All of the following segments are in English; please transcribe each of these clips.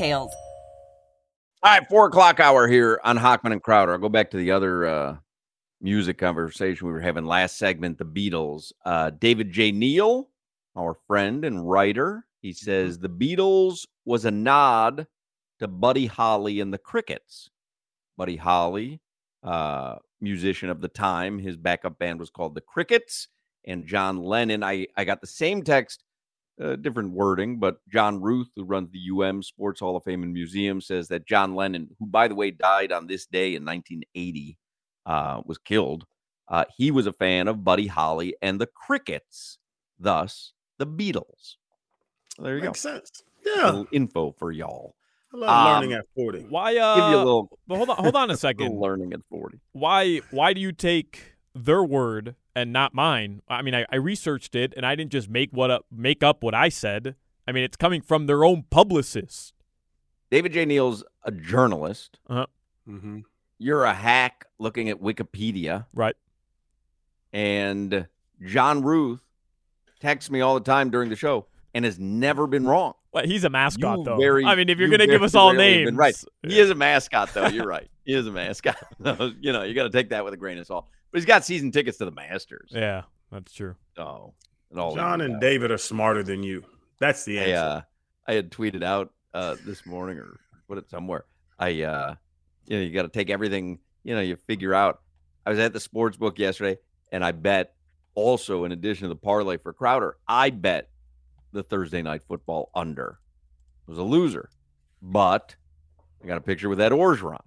details. All right, four o'clock hour here on Hochman and Crowder. I'll go back to the other uh, music conversation we were having last segment, the Beatles. Uh, David J. Neal, our friend and writer, he mm-hmm. says the Beatles was a nod to Buddy Holly and the Crickets. Buddy Holly, uh, musician of the time, his backup band was called the Crickets, and John Lennon. I I got the same text uh, different wording, but John Ruth, who runs the UM Sports Hall of Fame and Museum, says that John Lennon, who by the way died on this day in 1980, uh, was killed. Uh, he was a fan of Buddy Holly and the Crickets, thus the Beatles. Well, there you Makes go. Makes sense. Yeah. info for y'all. I love um, learning at 40. Why uh give you a little but hold on hold on a second. learning at 40. Why why do you take their word and not mine. I mean, I, I researched it and I didn't just make what up, make up what I said. I mean, it's coming from their own publicist. David J. Neal's a journalist. Uh-huh. Mm-hmm. You're a hack looking at Wikipedia. Right. And John Ruth texts me all the time during the show and has never been wrong. Well, he's a mascot, you though. Very, I mean, if you're going to give us all names. Right. Yeah. He is a mascot, though. You're right. He is a mascot. you know, you got to take that with a grain of salt. But he's got season tickets to the Masters. Yeah, that's true. Oh, John and David are smarter than you. That's the answer. I, uh, I had tweeted out uh, this morning or put it somewhere. I, uh, you know, you got to take everything. You know, you figure out. I was at the sports book yesterday, and I bet also in addition to the parlay for Crowder, I bet the Thursday night football under. It was a loser, but I got a picture with Ed Orgeron.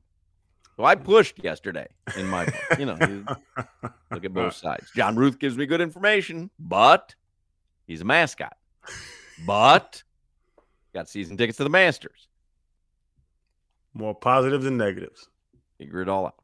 So I pushed yesterday in my, you know, look at both sides. John Ruth gives me good information, but he's a mascot. But got season tickets to the Masters. More positives than negatives. Figure it all out.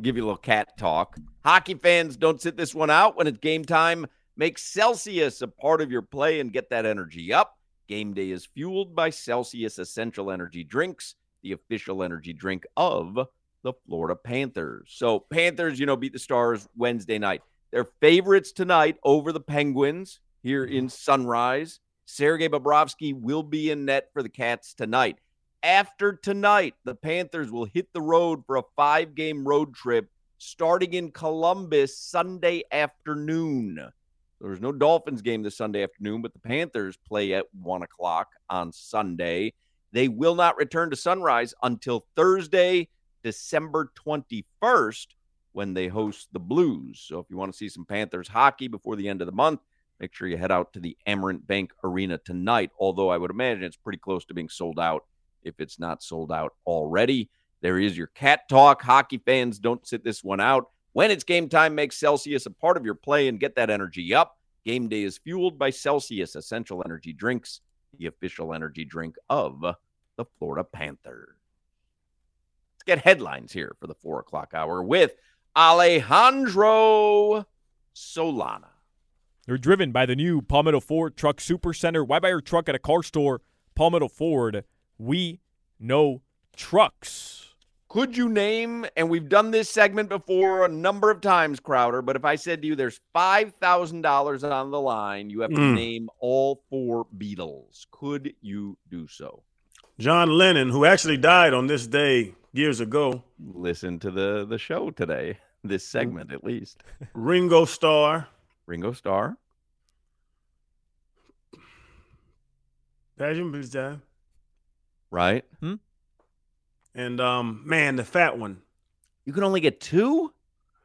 Give you a little cat talk. Hockey fans, don't sit this one out when it's game time. Make Celsius a part of your play and get that energy up. Game day is fueled by Celsius Essential Energy Drinks, the official energy drink of the Florida Panthers. So, Panthers, you know, beat the Stars Wednesday night. They're favorites tonight over the Penguins here in mm-hmm. Sunrise. Sergei Bobrovsky will be in net for the Cats tonight. After tonight, the Panthers will hit the road for a five game road trip starting in Columbus Sunday afternoon. There's no Dolphins game this Sunday afternoon, but the Panthers play at one o'clock on Sunday. They will not return to Sunrise until Thursday, December 21st when they host the Blues. So if you want to see some Panthers hockey before the end of the month, make sure you head out to the Amerant Bank Arena tonight. Although I would imagine it's pretty close to being sold out if it's not sold out already. There is your cat talk. Hockey fans, don't sit this one out. When it's game time, make Celsius a part of your play and get that energy up. Game day is fueled by Celsius Essential Energy Drinks, the official energy drink of the Florida Panthers get headlines here for the four o'clock hour with Alejandro Solana. They're driven by the new Palmetto Ford Truck Super Center. Why buy your truck at a car store? Palmetto Ford. We know trucks. Could you name, and we've done this segment before a number of times, Crowder, but if I said to you there's $5,000 on the line, you have to mm. name all four Beatles. Could you do so? John Lennon, who actually died on this day years ago. Listen to the the show today. This segment, at least. Ringo Starr. Ringo Starr. Passion Bizarre. Right? And um, man, the fat one. You can only get two?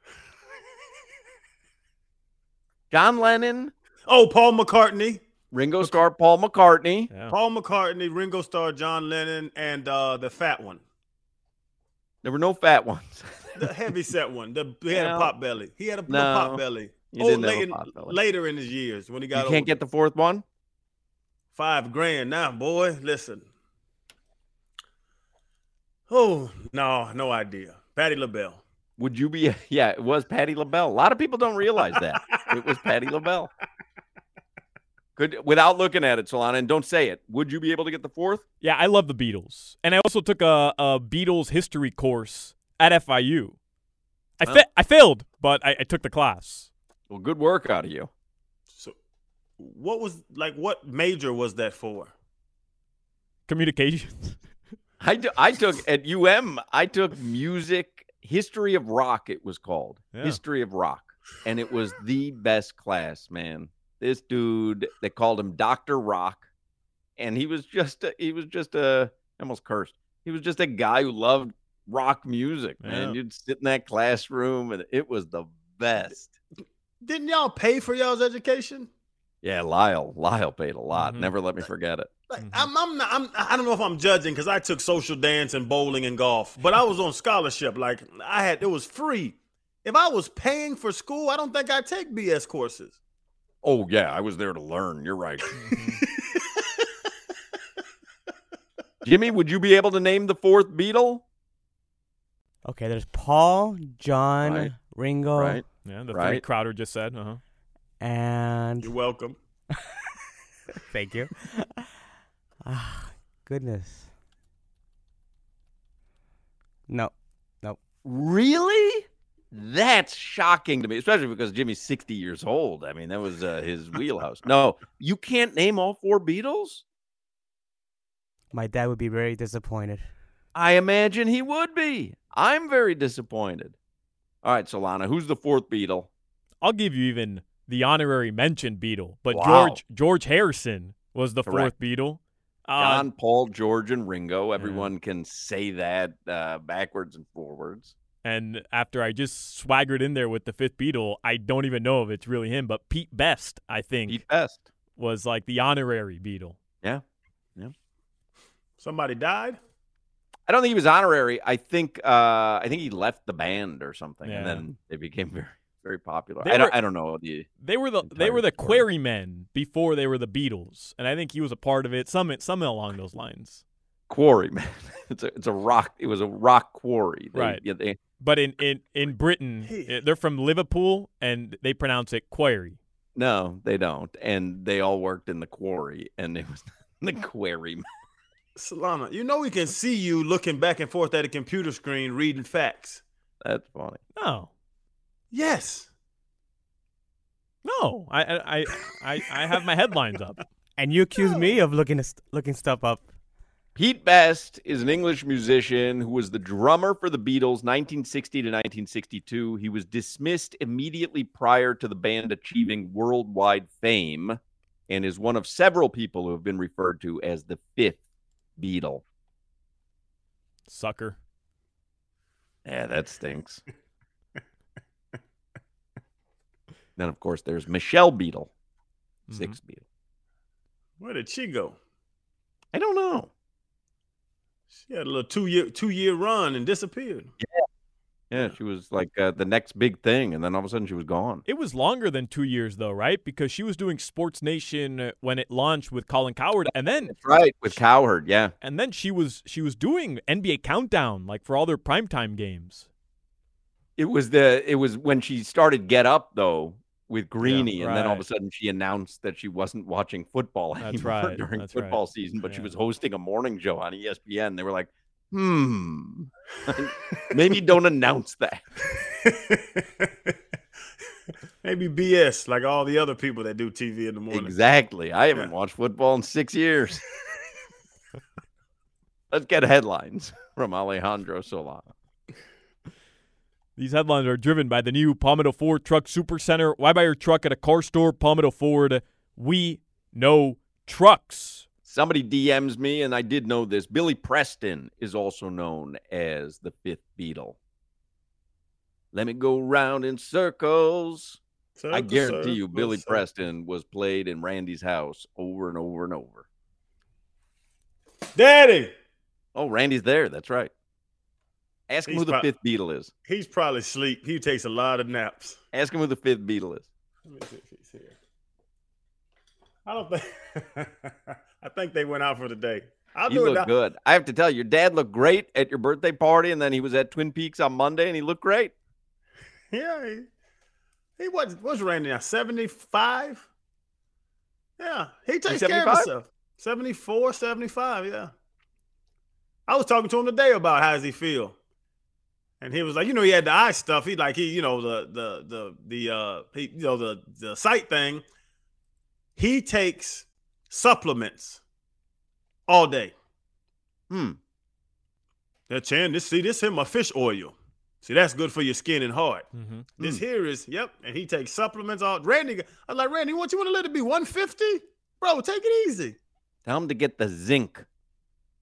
John Lennon, Oh, Paul McCartney. Ringo Starr, Paul McCartney. Yeah. Paul McCartney, Ringo Starr, John Lennon, and uh, the fat one. There were no fat ones. The heavy set one. The, he had No. a pot belly. He had a No. pot belly. You oh, didn't have a later, pot belly. later in his years when he got. You got can't older. get the fourth one? five grand now, boy. Listen. Oh no, no idea. Patti LaBelle. Would you be? Yeah, it was Patti LaBelle. A lot of people don't realize that it was Patti LaBelle. Could without looking at it, Solana, and don't say it. Would you be able to get the fourth? Yeah, I love the Beatles, and I also took a, a Beatles history course at FIU. I fa- I failed, but I, I took the class. Well, good work out of you. So, what was like? What major was that for? Communications. I, do, I took at UM. I took music history of rock. It was called Yeah. history of rock, and it was the best class, man. This dude, they called him Doctor Rock, and he was just a, he was just a I almost cursed. He was just a guy who loved rock music, man. Yeah. You'd sit in that classroom, and it was the best. Didn't y'all pay for y'all's education? Yeah, Lyle, Lyle paid a lot. Mhm. Never let me forget it. Like, Mhm. I'm, I'm, not, I'm, I don't know if I'm judging because I took social dance and bowling and golf, but I was on scholarship. Like I had, it was free. If I was paying for school, I don't think I'd take BS courses. Oh yeah, I was there to learn. You're right. Jimmy, would you be able to name the fourth Beatle? Okay, there's Paul, John, Right. Ringo, Right. Yeah, the three Crowder just said. Uh huh. and You're welcome. thank you. ah, goodness. No, no, Really? That's shocking to me, especially because Jimmy's 60 years old. I mean, that was uh, his wheelhouse. No, you can't name all four Beatles? my dad would be very disappointed. I imagine he would be. I'm very disappointed. All right, Solana, who's the fourth Beatle? I'll give you even the honorary mention Beatle, but Wow. George George Harrison was the Correct. fourth Beatle. Uh, John, Paul, George, and Ringo. Everyone can say that uh, backwards and forwards. And after I just swaggered in there with the fifth Beatle, I don't even know if it's really him, but Pete Best, I think, Pete Best. was like the honorary Beatle. Yeah, yeah. Somebody died. I don't think he was honorary. I think uh, I think he left the band or something, and then they became very very popular. They I don't I don't know the They were the they were the story. Quarrymen before they were the Beatles, and I think he was a part of it. Some something along those lines. quarry man. It's a it's a rock. It was a rock quarry. They, Right. Yeah, they, But in in in Britain, Hey. eh, they're from Liverpool, and they pronounce it quarry. no, they don't. And they all worked in the quarry, and it was the quarry. man. Solana, you know we can see you looking back and forth at a computer screen reading facts. That's funny. No, Yes. no, I I I I, I have my headlines up. And you accuse me of looking st- looking stuff up. Pete Best is an English musician who was the drummer for the Beatles 1960 to 1962. He was dismissed immediately prior to the band achieving worldwide fame and is one of several people who have been referred to as the fifth Beatle. Sucker. Yeah, that stinks. then, of course, there's Michelle Beadle, Mhm. 6th Beatle. Where did she go? I don't know. She had a little two year two year run and disappeared. Yeah, Yeah, she was like uh, the next big thing, and then all of a sudden she was gone. It was longer than two years though, right? Because she was doing Sports Nation uh, when it launched with Colin Cowherd, and then That's right, with Cowherd. Yeah, and then she was she was doing NBA Countdown like for all their primetime games. it was the it was when she started Get Up though with Greeny, and then all of a sudden she announced that she wasn't watching football That's anymore right, during that's right. football season, but she was hosting a morning show on ESPN. They were like, "Hmm, maybe don't announce that." Maybe BS like all the other people that do TV in the morning. Exactly. I haven't Yeah. watched football in six years. Let's get headlines from Alejandro Solana. These headlines are driven by the new Palmetto Ford Truck Super Center. Why buy your truck at a car store? Palmetto Ford. We know trucks. Somebody DMs me, and I did know this. Billy Preston is also known as the fifth Beatle. Let me go round in circles. I Circle, guarantee you, Billy circle. Preston was played in Randy's house over and over and over. Daddy. Oh, Randy's there. That's right. Ask him He's who the fifth Beatle is. He's probably asleep. He takes a lot of naps. Ask him who the fifth Beatle is. Let me see if he's here. I don't think. I think they went out for the day. I'll You do it. look good. I have to tell you, your dad looked great at your birthday party, and then he was at Twin Peaks on Monday, and he looked great. Yeah, he, he was. What's Randy now? Seventy five. Yeah, he takes care of himself. 74, 75, Yeah. I was talking to him today about how does he feel, and he was like, you know, he had the eye stuff. He like he, you know, the the the the uh, he, you know, the the sight thing. He takes supplements all day. Hmm. That Chan, this see this him my fish oil. See, that's good for your skin and heart. Mm-hmm. This here is, yep, and he takes supplements all Randy. I'm like, Randy, what you want to let it be 150? Bro, take it easy. Tell him to get the zinc.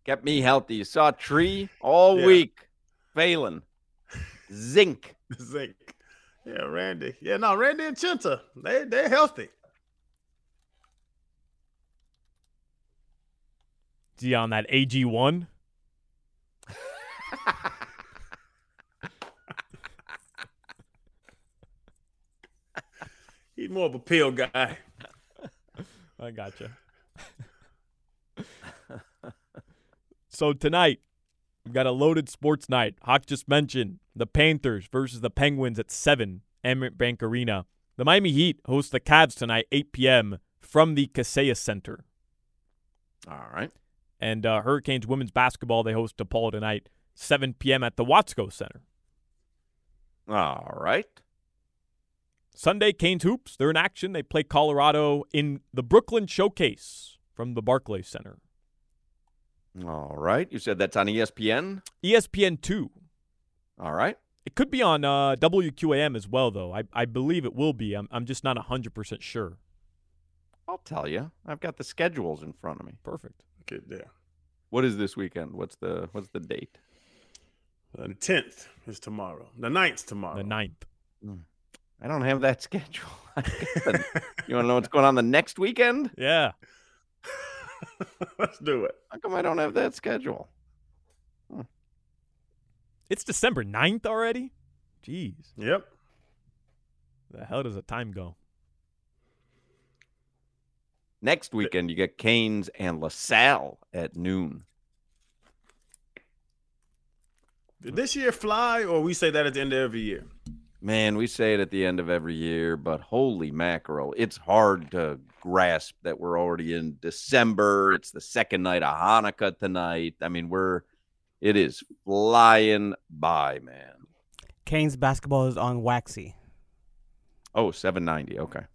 Kept me healthy. You saw a tree all Yeah. week, failing. Zinc. Zinc. Yeah, Randy. Yeah, no, Randy and Chinta, they they're healthy. Is he on that AG one? He's more of a pill guy. I gotcha. so tonight, we've got a loaded sports night. Hawk just mentioned the Panthers versus the Penguins at 7, Amerant Bank Arena. The Miami Heat host the Cavs tonight, 8 p.m. from the Kaseya Center. All right. And uh, Hurricanes women's basketball, they host DePaul tonight, 7 p.m. at the Watsco Center. All right. Sunday, Canes Hoops, they're in action. They play Colorado in the Brooklyn Showcase from the Barclays Center. All right. You said that's on ESPN. ESPN 2. All right. It could be on uh, WQAM as well, though. I, I believe it will be. I'm, I'm just not 100% sure. I'll tell you. I've got the schedules in front of me. Perfect. Okay, there. What is this weekend? What's the what's the date? The tenth is tomorrow. The 9th tomorrow. The ninth. I don't have that schedule. you want to know what's going on the next weekend? Yeah. Let's do it. How come I don't have that schedule? Hmm. It's December 9th already? Jeez. Yep. The hell does the time go? Next weekend, you get Canes and LaSalle at noon. Did this year fly, or we say that at the end of every year? Man, we say it at the end of every year, but holy mackerel, it's hard to grasp that we're already in December. It's the second night of Hanukkah tonight. I mean, we're it is flying by, man. Kane's basketball is on Waxy. Oh, 790. Okay.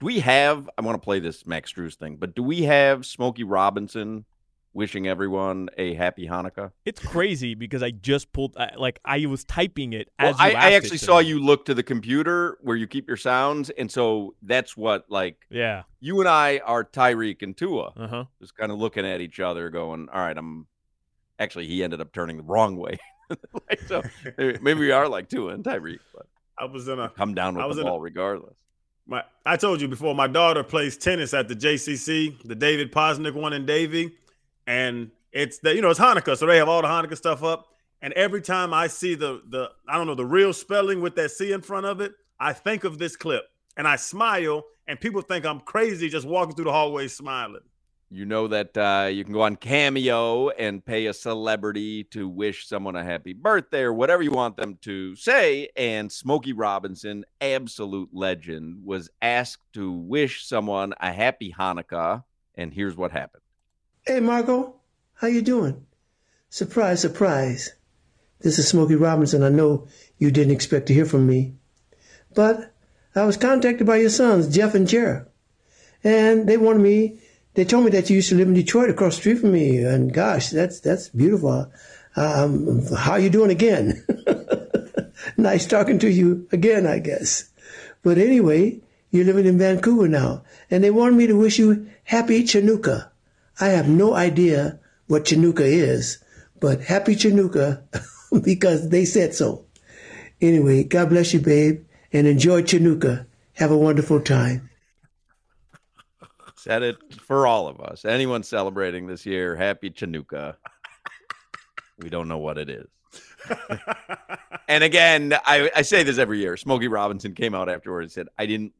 Do we have I want to play this Max Strus thing, but do we have Smokey Robinson wishing everyone a happy Hanukkah? It's crazy because I just pulled, I- like, I was typing it Well, you I, I asked it actually saw me. you look to the computer where you keep your sounds, and so that's what like Yeah. you and I are Tyreek and Tua, Uh huh. just kind of looking at each other, going, "All right, I'm." Actually, he ended up turning the wrong way, like, so maybe, maybe we are like Tua and Tyreek, but I was in a come down I with was the in a- ball regardless. My, I told you before, my daughter plays tennis at the JCC, the David Posnack one in Davie, and it's the you know it's Hanukkah, so they have all the Hanukkah stuff up. And every time I see the the I don't know the real spelling with that C in front of it, I think of this clip and I smile, and people think I'm crazy just walking through the hallway smiling. You know that uh, you can go on Cameo and pay a celebrity to wish someone a happy birthday or whatever you want them to say. And Smokey Robinson, absolute legend, was asked to wish someone a happy Hanukkah. And here's what happened. Hey, Margot, how you doing? Surprise, surprise. This is Smokey Robinson. I know you didn't expect to hear from me, but I was contacted by your sons, Jeff and Jared, and they wanted me. They told me that you used to live in Detroit, across the street from me, and gosh, that's that's beautiful. Um, how you doing again? nice talking to you again, I guess. But anyway, you're living in Vancouver now, and they wanted me to wish you happy Chinooka. I have no idea what Chinooka is, but happy Chinooka because they said so. Anyway, God bless you, babe, and enjoy Chinooka. Have a wonderful time. Said it for all of us. Anyone celebrating this year, happy Chinooka. We don't know what it is. and again, I, I say this every year. Smokey Robinson came out afterwards and said, I didn't,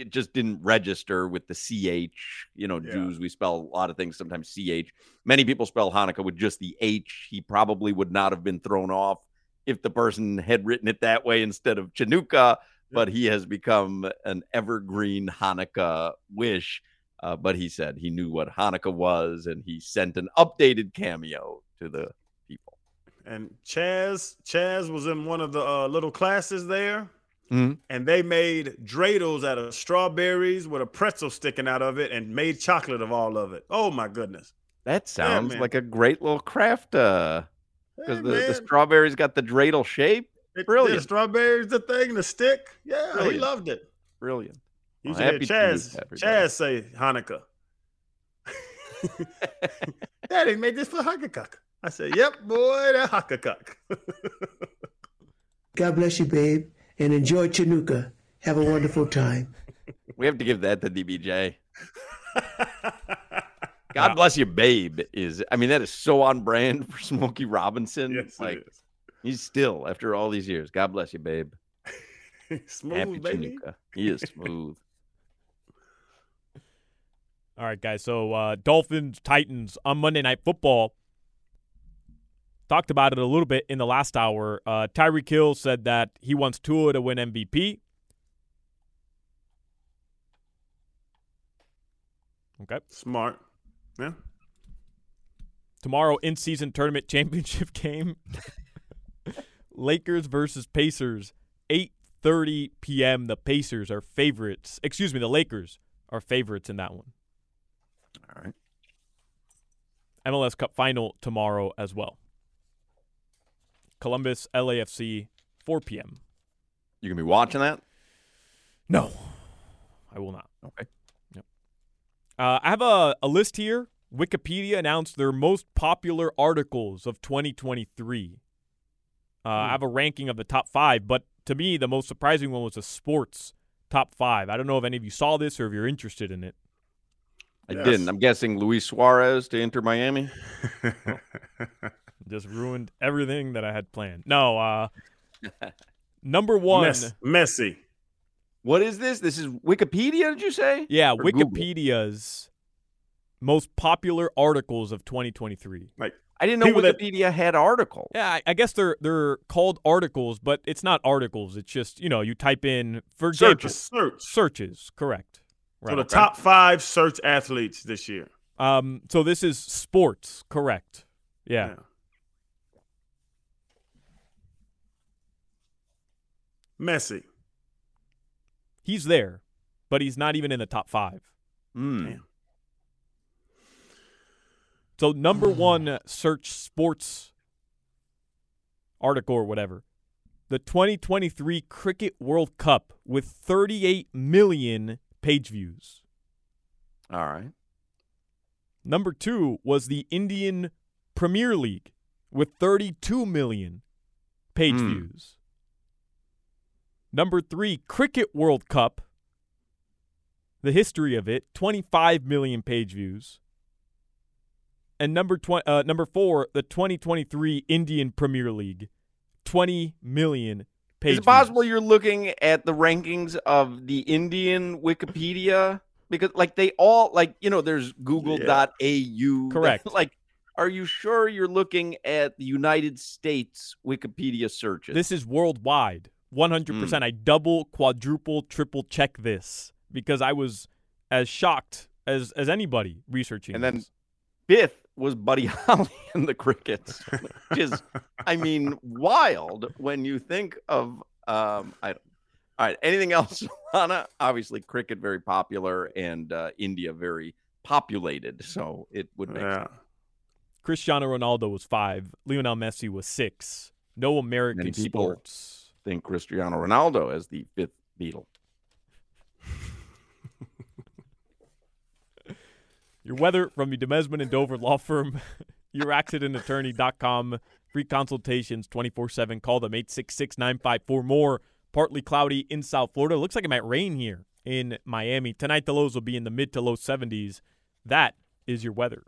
it just didn't register with the CH. You know, Yeah. Jews, we spell a lot of things, sometimes CH. Many people spell Hanukkah with just the H. He probably would not have been thrown off if the person had written it that way instead of Chinooka, but he has become an evergreen Hanukkah wish. Uh, but he said he knew what Hanukkah was and he sent an updated cameo to the people. and Chaz, Chaz was in one of the uh, little classes there, Mhm. and they made dreidels out of strawberries with a pretzel sticking out of it, and made chocolate of all of it. Oh my goodness! That sounds man. like a great little craft uh because Hey, the, the strawberries got the dreidel shape. it- brilliant. The strawberries, the thing, the stick. Yeah, Brilliant. he loved it. Brilliant. You Well, should happy Chaz, Chanukah, everybody. Chaz say Hanukkah. Daddy made this for Hanukkah. I said, "Yep, boy, that Hanukkah." God bless you, babe, and enjoy Chinooka. Have a wonderful time. We have to give that to DBJ. God bless you, babe. Is I mean that is so on brand for Smokey Robinson. yes, like it he's still after all these years. God bless you, babe. Smooth, Happy baby. Chinooka. He is smooth. All right, guys. So uh, Dolphins Titans on Monday Night Football. Talked about it a little bit in the last hour. Uh, Tyreek Hill said that he wants Tua to win MVP. Okay. Smart. Yeah. Tomorrow in season tournament championship game. Lakers versus Pacers. 8:30 p.m. The Pacers are favorites. Excuse me, the Lakers are favorites in that one. All right. MLS Cup final tomorrow as well. Columbus LAFC 4 p.m. You gonna be watching that? No, I will not. Okay. Uh, I have a, a list here. Wikipedia announced their most popular articles of 2023. Uh, I have a ranking of the top five, but to me, the most surprising one was a sports top five. I don't know if any of you saw this or if you're interested in it. I Yes. didn't. I'm guessing Luis Suarez to Inter Miami. Just ruined everything that I had planned. No, uh, number one. Mess, messy. What is this? This is Wikipedia, did you say? Yeah, Or Google? Wikipedia's most popular articles of 2023. Like I didn't know People that- Wikipedia had articles. Yeah, I, I guess they're they're called articles, but it's not articles. It's just you know you type in for example Search, search. searches. Correct. Right. So the top five search athletes this year. Um. So this is sports. Correct. Yeah. Messy. He's there, but he's not even in the top five. Damn. So number one search sports article or whatever. The 2023 Cricket World Cup with 38 million page views. All right. Number two was the Indian Premier League with 32 million page Hmm. views. Number three, Cricket World Cup. The history of it, 25 million page views. And number tw- uh, number four, the 2023 Indian Premier League, 20 million page Is it possible views. you're looking at the rankings of the Indian Wikipedia? Because like they all like, you know, there's google.au. Correct. Like, are you sure you're looking at the United States Wikipedia searches? This is worldwide. 100%. I double, quadruple, triple check this because I was as shocked as as anybody researching And then- this. fifth was Buddy Holly and the Crickets, which is, I mean, wild when you think of. Um, I don't. All right. Anything else, Lana? Obviously, cricket very popular and uh, India very populated, so it would make Yeah. sense. Cristiano Ronaldo was five. Lionel Messi was six. No American Many people- sports. Think Cristiano Ronaldo as the fifth Beatle. Your weather from the Demesman and Dover law firm, youraccidentattorney.com. Free consultations 24 7. Call them 866 954 more. Partly cloudy in South Florida. Looks like it might rain here in Miami. Tonight, the lows will be in the mid to low 70s. That is your weather.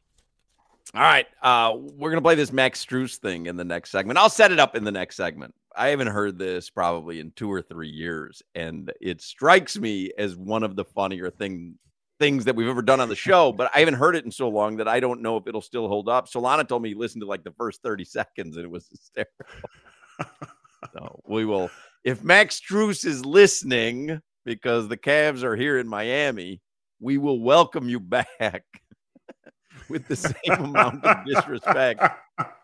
All right. Uh, we're going to play this Max Strus thing in the next segment. I'll set it up in the next segment. I haven't heard this probably in two or three years, and it strikes me as one of the funnier thing things that we've ever done on the show. But I haven't heard it in so long that I don't know if it'll still hold up. Solana told me he listened to like the first thirty seconds, and it was hysterical. so we will. If Max Strus is listening, because the Cavs are here in Miami, we will welcome you back with the same amount of disrespect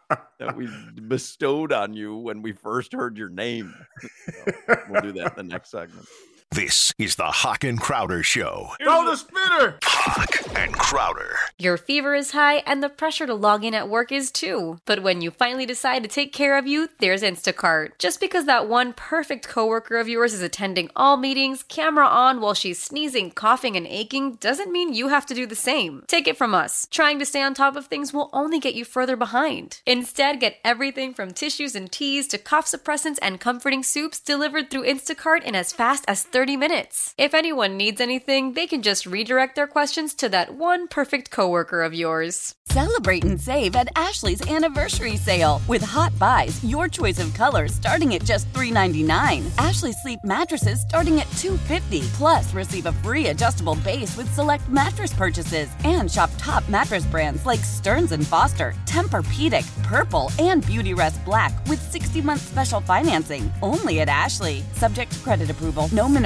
that we bestowed on you when we first heard your name. So we'll do that in the next segment. This is the Hawk and Crowder Show. Throw the spinner. Hawk and Crowder. Your fever is high and the pressure to log in at work is too. But when you finally decide to take care of you, there's Instacart. Just because that one perfect coworker of yours is attending all meetings, camera on while she's sneezing, coughing, and aching, doesn't mean you have to do the same. Take it from us. Trying to stay on top of things will only get you further behind. Instead, get everything from tissues and teas to cough suppressants and comforting soups delivered through Instacart in as fast as 30 minutes. If anyone needs anything, they can just redirect their questions to that one perfect coworker of yours. Celebrate and save at Ashley's anniversary sale with hot buys, your choice of colors starting at just $3.99. Ashley Sleep mattresses starting at $2.50. Plus, receive a free adjustable base with select mattress purchases and shop top mattress brands like Stearns and Foster, Tempur-Pedic, Purple, and Beautyrest Black with 60-month special financing. Only at Ashley. Subject to credit approval. No minimum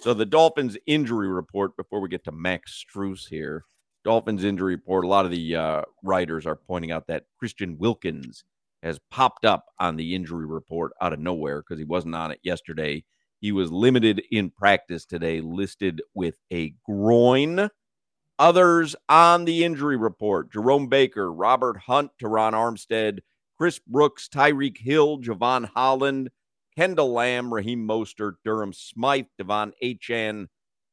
So the Dolphins injury report before we get to Max Strus here. Dolphins injury report. A lot of the uh, writers are pointing out that Christian Wilkins has popped up on the injury report out of nowhere because he wasn't on it yesterday. He was limited in practice today, listed with a groin. Others on the injury report Jerome Baker, Robert Hunt, Terron Armstead, Chris Brooks, Tyreek Hill, Jevon Holland, Kendall Lamm, Raheem Mostert, Durham Smythe, De'Von Achane,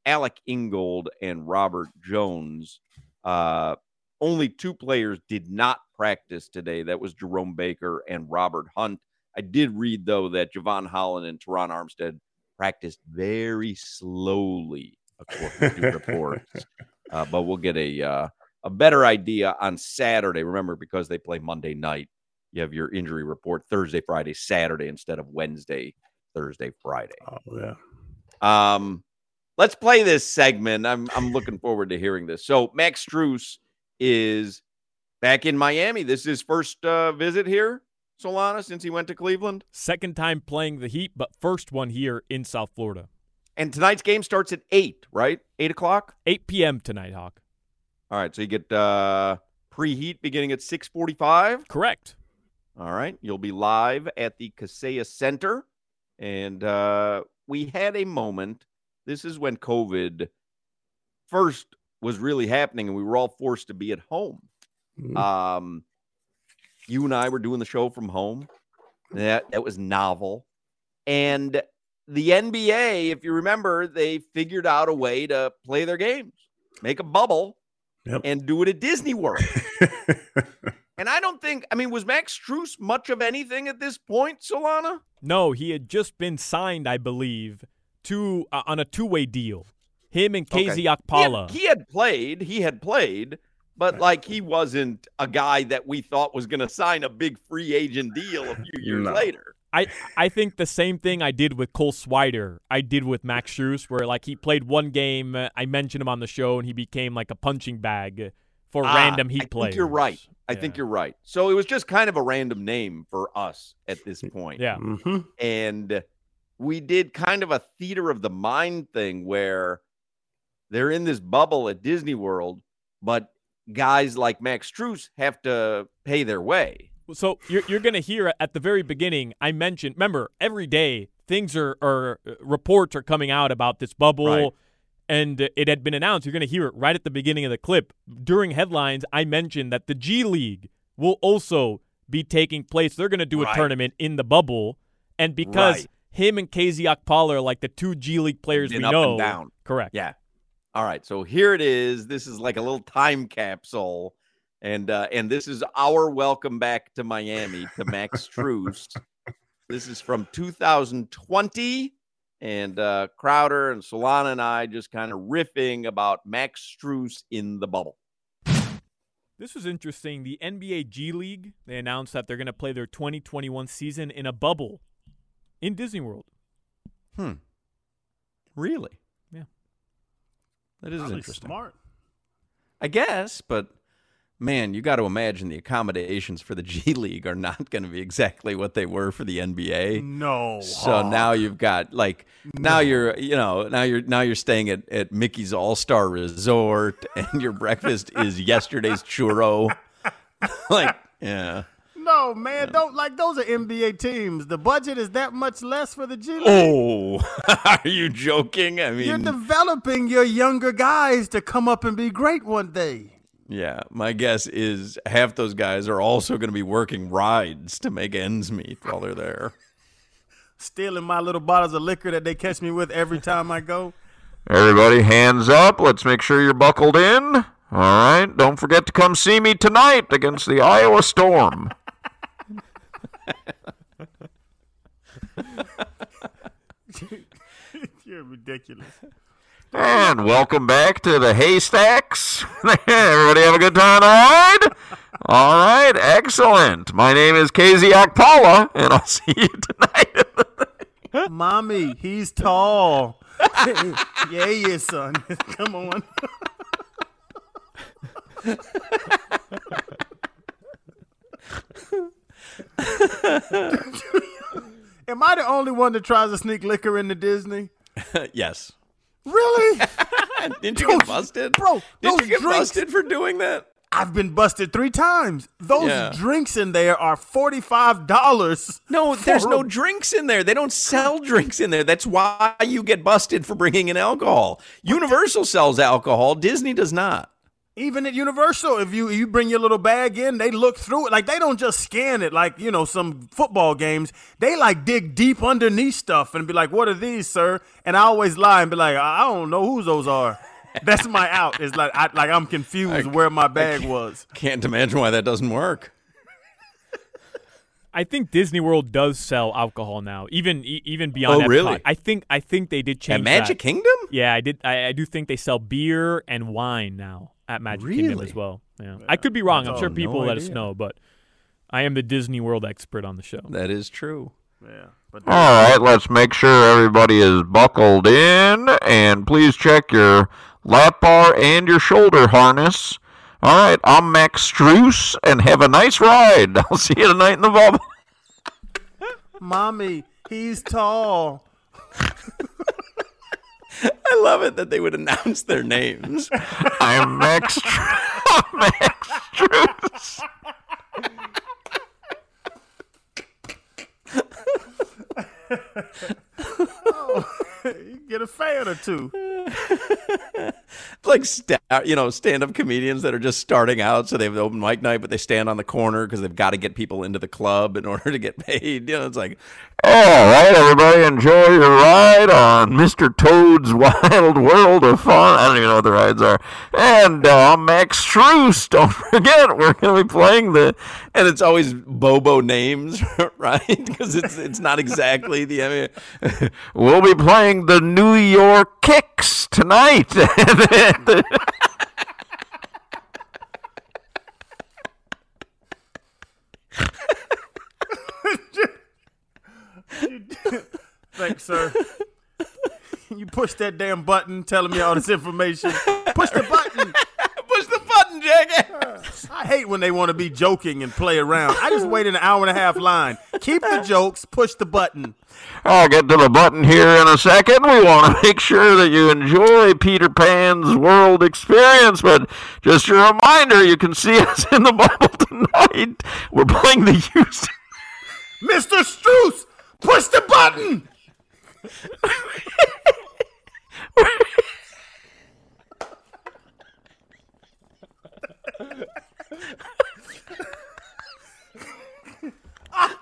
Alec Ingold, and Robert Jones. Uh, only two players did not practice today. That was Jerome Baker and Robert Hunt. I did read, though, that Jevon Holland and Terron Armstead practiced very slowly, according to reports. Uh, but we'll get a uh, a better idea on Saturday. Remember, because they play Monday night, you have your injury report Thursday, Friday, Saturday instead of Wednesday, Thursday, Friday. Oh yeah. Um, let's play this segment. I'm I'm looking forward to hearing this. So Max Strus is back in Miami. This is his first uh, visit here, Solana, since he went to Cleveland. Second time playing the Heat, but first one here in South Florida. And tonight's game starts at eight, right? Eight o'clock. 8 p.m. tonight, Hawk. All right, so you get uh, preheat beginning at six forty-five. Correct. All right. You'll be live at the Kaseya Center. And uh, we had a moment. This is when COVID first was really happening, and we were all forced to be at home. Mhm. Um, you and I were doing the show from home. That that was novel. And the NBA, if you remember, they figured out a way to play their games, make a bubble, Yep. and do it at Disney World. And I don't think, I mean, was Max Strus much of anything at this point, Solana? No, he had just been signed, I believe, to uh, on a two-way deal. Him and Okay. KZ He had- He had, played, he had played, but like he wasn't a guy that we thought was going to sign a big free agent deal a few years No. later. I I think the same thing I did with Cole Swider, I did with Max Strus, where like he played one game, uh, I mentioned him on the show, and he became like a punching bag for Ah, random Heat I players. think you're right. I think you're right. So it was just kind of a random name for us at this point. Yeah. Mhm. And we did kind of a theater of the mind thing where they're in this bubble at Disney World, but guys like Max Strus have to pay their way. So you're you're gonna hear at the very beginning. I mentioned. Remember, every day things are or uh, reports are coming out about this bubble. Right. And it had been announced. You're going to hear it right at the beginning of the clip. During headlines, I mentioned that the G League will also be taking place. They're going to do a Right. tournament in the bubble, and because Right. him and KZ Okpala are like the two G League players we up know, and down. correct? Yeah. All right. So here it is. This is like a little time capsule. And uh, and this is our welcome back to Miami to Max Strus. this is from 2020. And uh, Crowder and Solana and I just kind of riffing about Max Strus in the bubble. This was interesting. The NBA G League, they announced that they're going to play their 2021 season in a bubble in Disney World. Hmm. Really? Yeah. That is Probably interesting. Smart. I guess, but man, you got to imagine the accommodations for the G League are not going to be exactly what they were for the NBA. No. So Hawk. now you've got like now you're you know now you're now you're staying at, at Mickey's All Star Resort and your breakfast is yesterday's churro. like yeah. No, man, don't like those are NBA teams. The budget is that much less for the G League. Oh, are you joking? I mean, You're developing your younger guys to come up and be great one day. Yeah. My guess is half those guys are also going to be working rides to make ends meet while they're there. Stealing my little bottles of liquor that they catch me with every time I go. Everybody, hands up. Let's make sure you're buckled in. All right. Don't forget to come see me tonight against the Iowa Storm. You're ridiculous. And welcome back to the Haystacks. Everybody have a good time on the ride? All right. Excellent. My name is KZ Okpala, and I'll see you tonight. Mommy, he's tall. yeah, yeah, son. Come on. Am I the only one that tries to sneak liquor into Disney? yes. Really? Didn't you get busted? Bro, Did you get drinks- busted for doing that? I've been busted three times. Those Yeah. drinks in there are forty-five dollars. No, there's no drinks in there. They don't sell drinks in there. That's why you get busted for bringing in alcohol. Universal sells alcohol. Disney does not. Even at Universal, if you you bring your little bag in, they look through it. Like they don't just scan it like you know some football games. They like dig deep underneath stuff and be like, "What are these, sir?" And I always lie and be like, "I I don't know whose those are." That's my out. It's like I, like I'm confused where my bag was. Can't imagine why that doesn't work. I think Disney World does sell alcohol now, even e- even beyond. Oh, Epcot. really? I think I think they did change. Magic that. Kingdom? Yeah, I did. I, I do think they sell beer and wine now at Magic Kingdom as well. Yeah, I could be wrong. I'm Oh, sure no people let us know, but I am the Disney World expert on the show. That is true. Yeah, but All right, let's make sure everybody is buckled in, and please check your lap bar and your shoulder harness. All right, I'm Max Strus, and have a nice ride. I'll see you tonight in the bubble. Mommy, he's tall. I love it that they would announce their names. I'm Max, Stru- Max Strus. You oh. Get a fan or two. like sta- you know stand-up comedians that are just starting out so they have the open mic night but they stand on the corner because they've got to get people into the club in order to get paid you know it's like All right, everybody, enjoy your ride on Mr. Toad's Wild World of Fun. I don't even know what the rides are. And uh, Max Strus. Don't forget, we're going to be playing the. and it's always bobo names right because it's it's not exactly the I mean, We'll be playing the New York Kicks tonight. Thanks, sir. you push that damn button telling me all this information. Push the button. push the button jackass. I hate when they want to be joking and play around. I just wait an hour and a half line. Keep the jokes, push the button. I'll get to the button here in a second. We want to make sure that you enjoy Peter Pan's world experience, but just a reminder, you can see us in the bubble tonight. We're playing the Houston. Mr. Strus, push the button.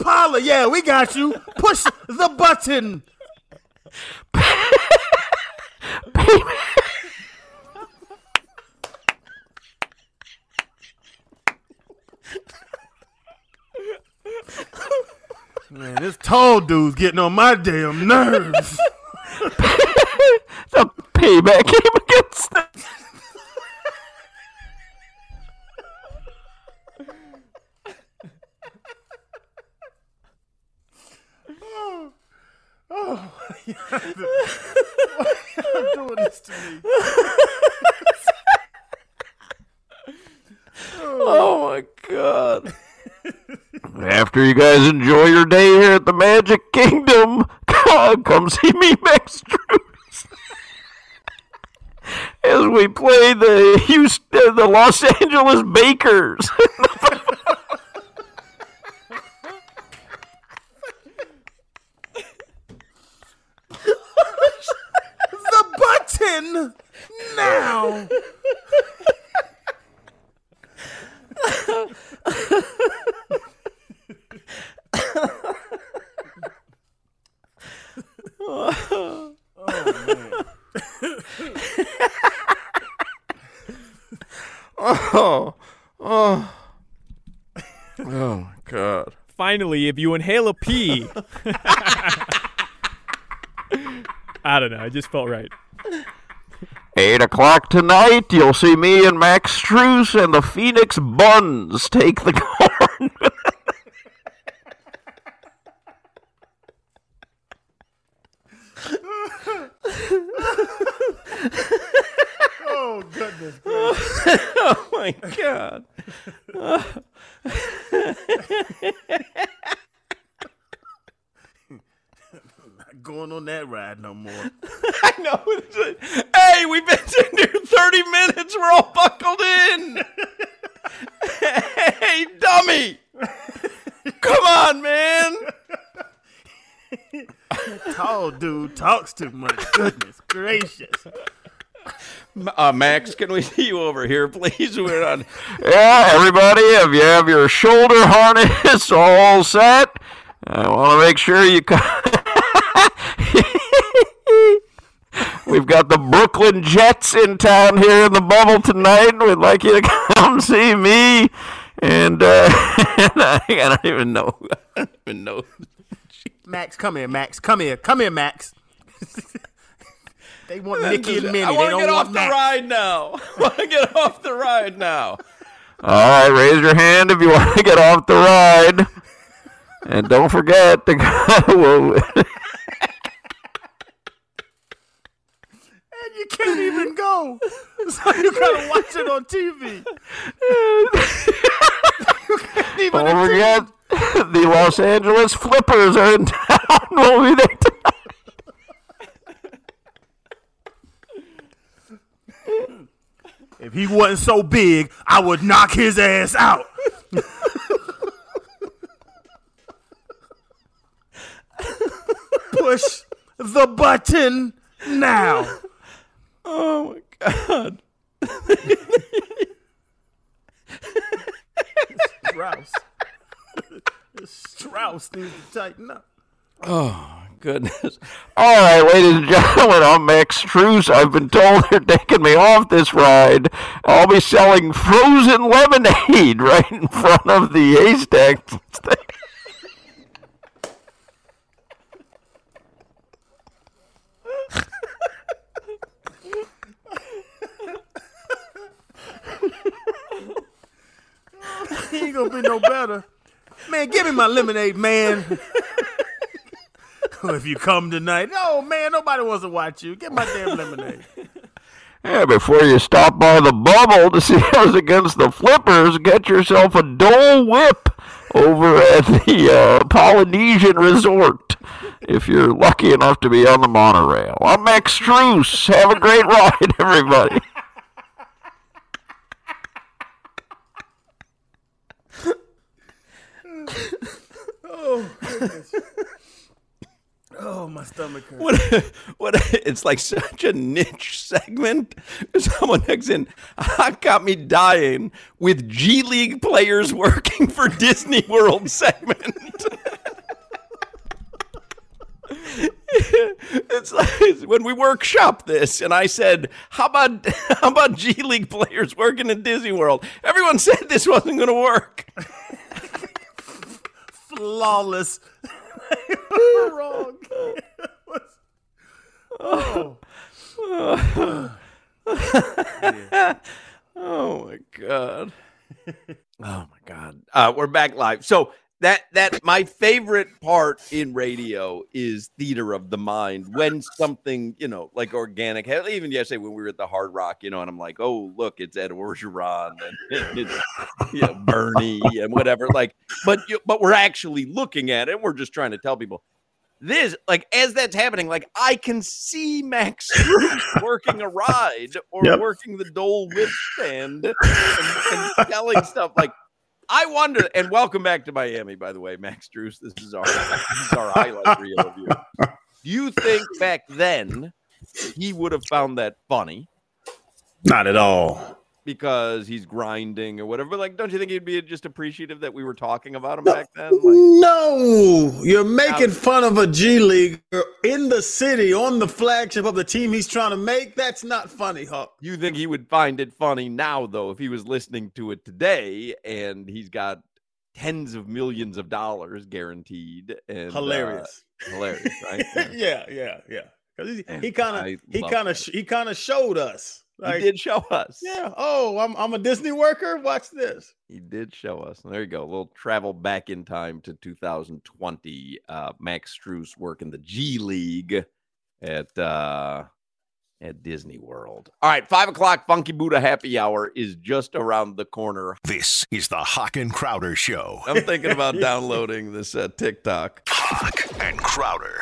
Paula, yeah, we got you. Push the button. Man, this tall dude's getting on my damn nerves. the payback game against. Why are you doing this to me? Oh my god. After you guys enjoy your day here at the Magic Kingdom, come see me Max Strus. As we play the Houston, the Los Angeles Bakers. the button now. oh, oh, oh, oh my god. Finally, if you inhale a pee. I don't know. I just felt right. Eight o'clock tonight, you'll see me and Max Strus and the Phoenix Buns take the corn. oh goodness! oh my god! Not going on that ride no more. I know. Hey, we've been sitting here 30 minutes. We're all buckled in. hey, dummy. Come on, man. Tall dude talks too much. Goodness gracious. Uh, Max, can we see you over here, please? We're on. Yeah, everybody, if you have your shoulder harness all set, I want to make sure you. We've got the Brooklyn Jets in town here in the bubble tonight. We'd like you to come see me. And uh, I don't even know. I don't even know. Max, come here, Max. Come here. Come here, Max. they want Mickey and Minnie. I want to get off Max. the ride now. I want to get off the ride now. All right, raise your hand if you want to get off the ride. And don't forget to go. You can't even go. So you gotta watch it on TV. you can't even Don't forget, the Los Angeles Flippers are in town. We'll be there tonight. If he wasn't so big, I would knock his ass out. Push the button now. Oh my god. Strus. Strus needs to tighten up. Oh goodness. All right, ladies and gentlemen, I'm Max Strus. I've been told they're taking me off this ride. I'll be selling frozen lemonade right in front of the haystack. He ain't gonna be no better. Man, give me my lemonade, man. if you come tonight, no man, nobody wants to watch you. Get my damn lemonade. Yeah, before you stop by the bubble to see us against the Flippers, get yourself a Dole Whip over at the uh, Polynesian Resort if you're lucky enough to be on the monorail. I'm Max Strus. Have a great ride, everybody. Oh, my stomach hurts. What? What? It's like such a niche segment. Someone next in, I got me dying with G League players working for Disney World segment. it's like when we workshop this, and I said, "How about how about G League players working in Disney World?" Everyone said this wasn't going to work. Flawless. wrong. oh. oh my god. Oh my god. Uh, we're back live. So that that my favorite part in radio is theater of the mind when something you know like organic even yesterday when we were at the hard rock you know and i'm like oh look it's ed orgeron and it's you know, bernie and whatever like but you, but we're actually looking at it we're just trying to tell people this like as that's happening like i can see max working a ride or Yep. working the dole whip stand and, and selling stuff like I wonder, and welcome back to Miami, by the way, Max Strus. This is our this is our highlight reel of you. Do you think back then he would have found that funny Not at all. Because he's grinding or whatever? But like, don't you think he'd be just appreciative that we were talking about him back then? Like, No, you're making fun of a G League in the city on the flagship of the team he's trying to make. That's not funny, Huck. you think he would find it funny now, though, if he was listening to it today and he's got tens of millions of dollars guaranteed and uh, Hilarious. hilarious, right? Yeah. yeah, yeah, yeah. 'Cause he- kind of he kind of he kind of showed us. Like, he did show us. Yeah. Oh, I'm I'm a Disney worker. Watch this. He did show us. There you go. A little travel back in time to 2020. Uh, Max Strus working the G League at uh, at Disney World. All right, five o'clock. Funky Buddha Happy Hour is just around the corner. This is the Hoch and Crowder Show. I'm thinking about downloading this uh, TikTok. Hoch and Crowder.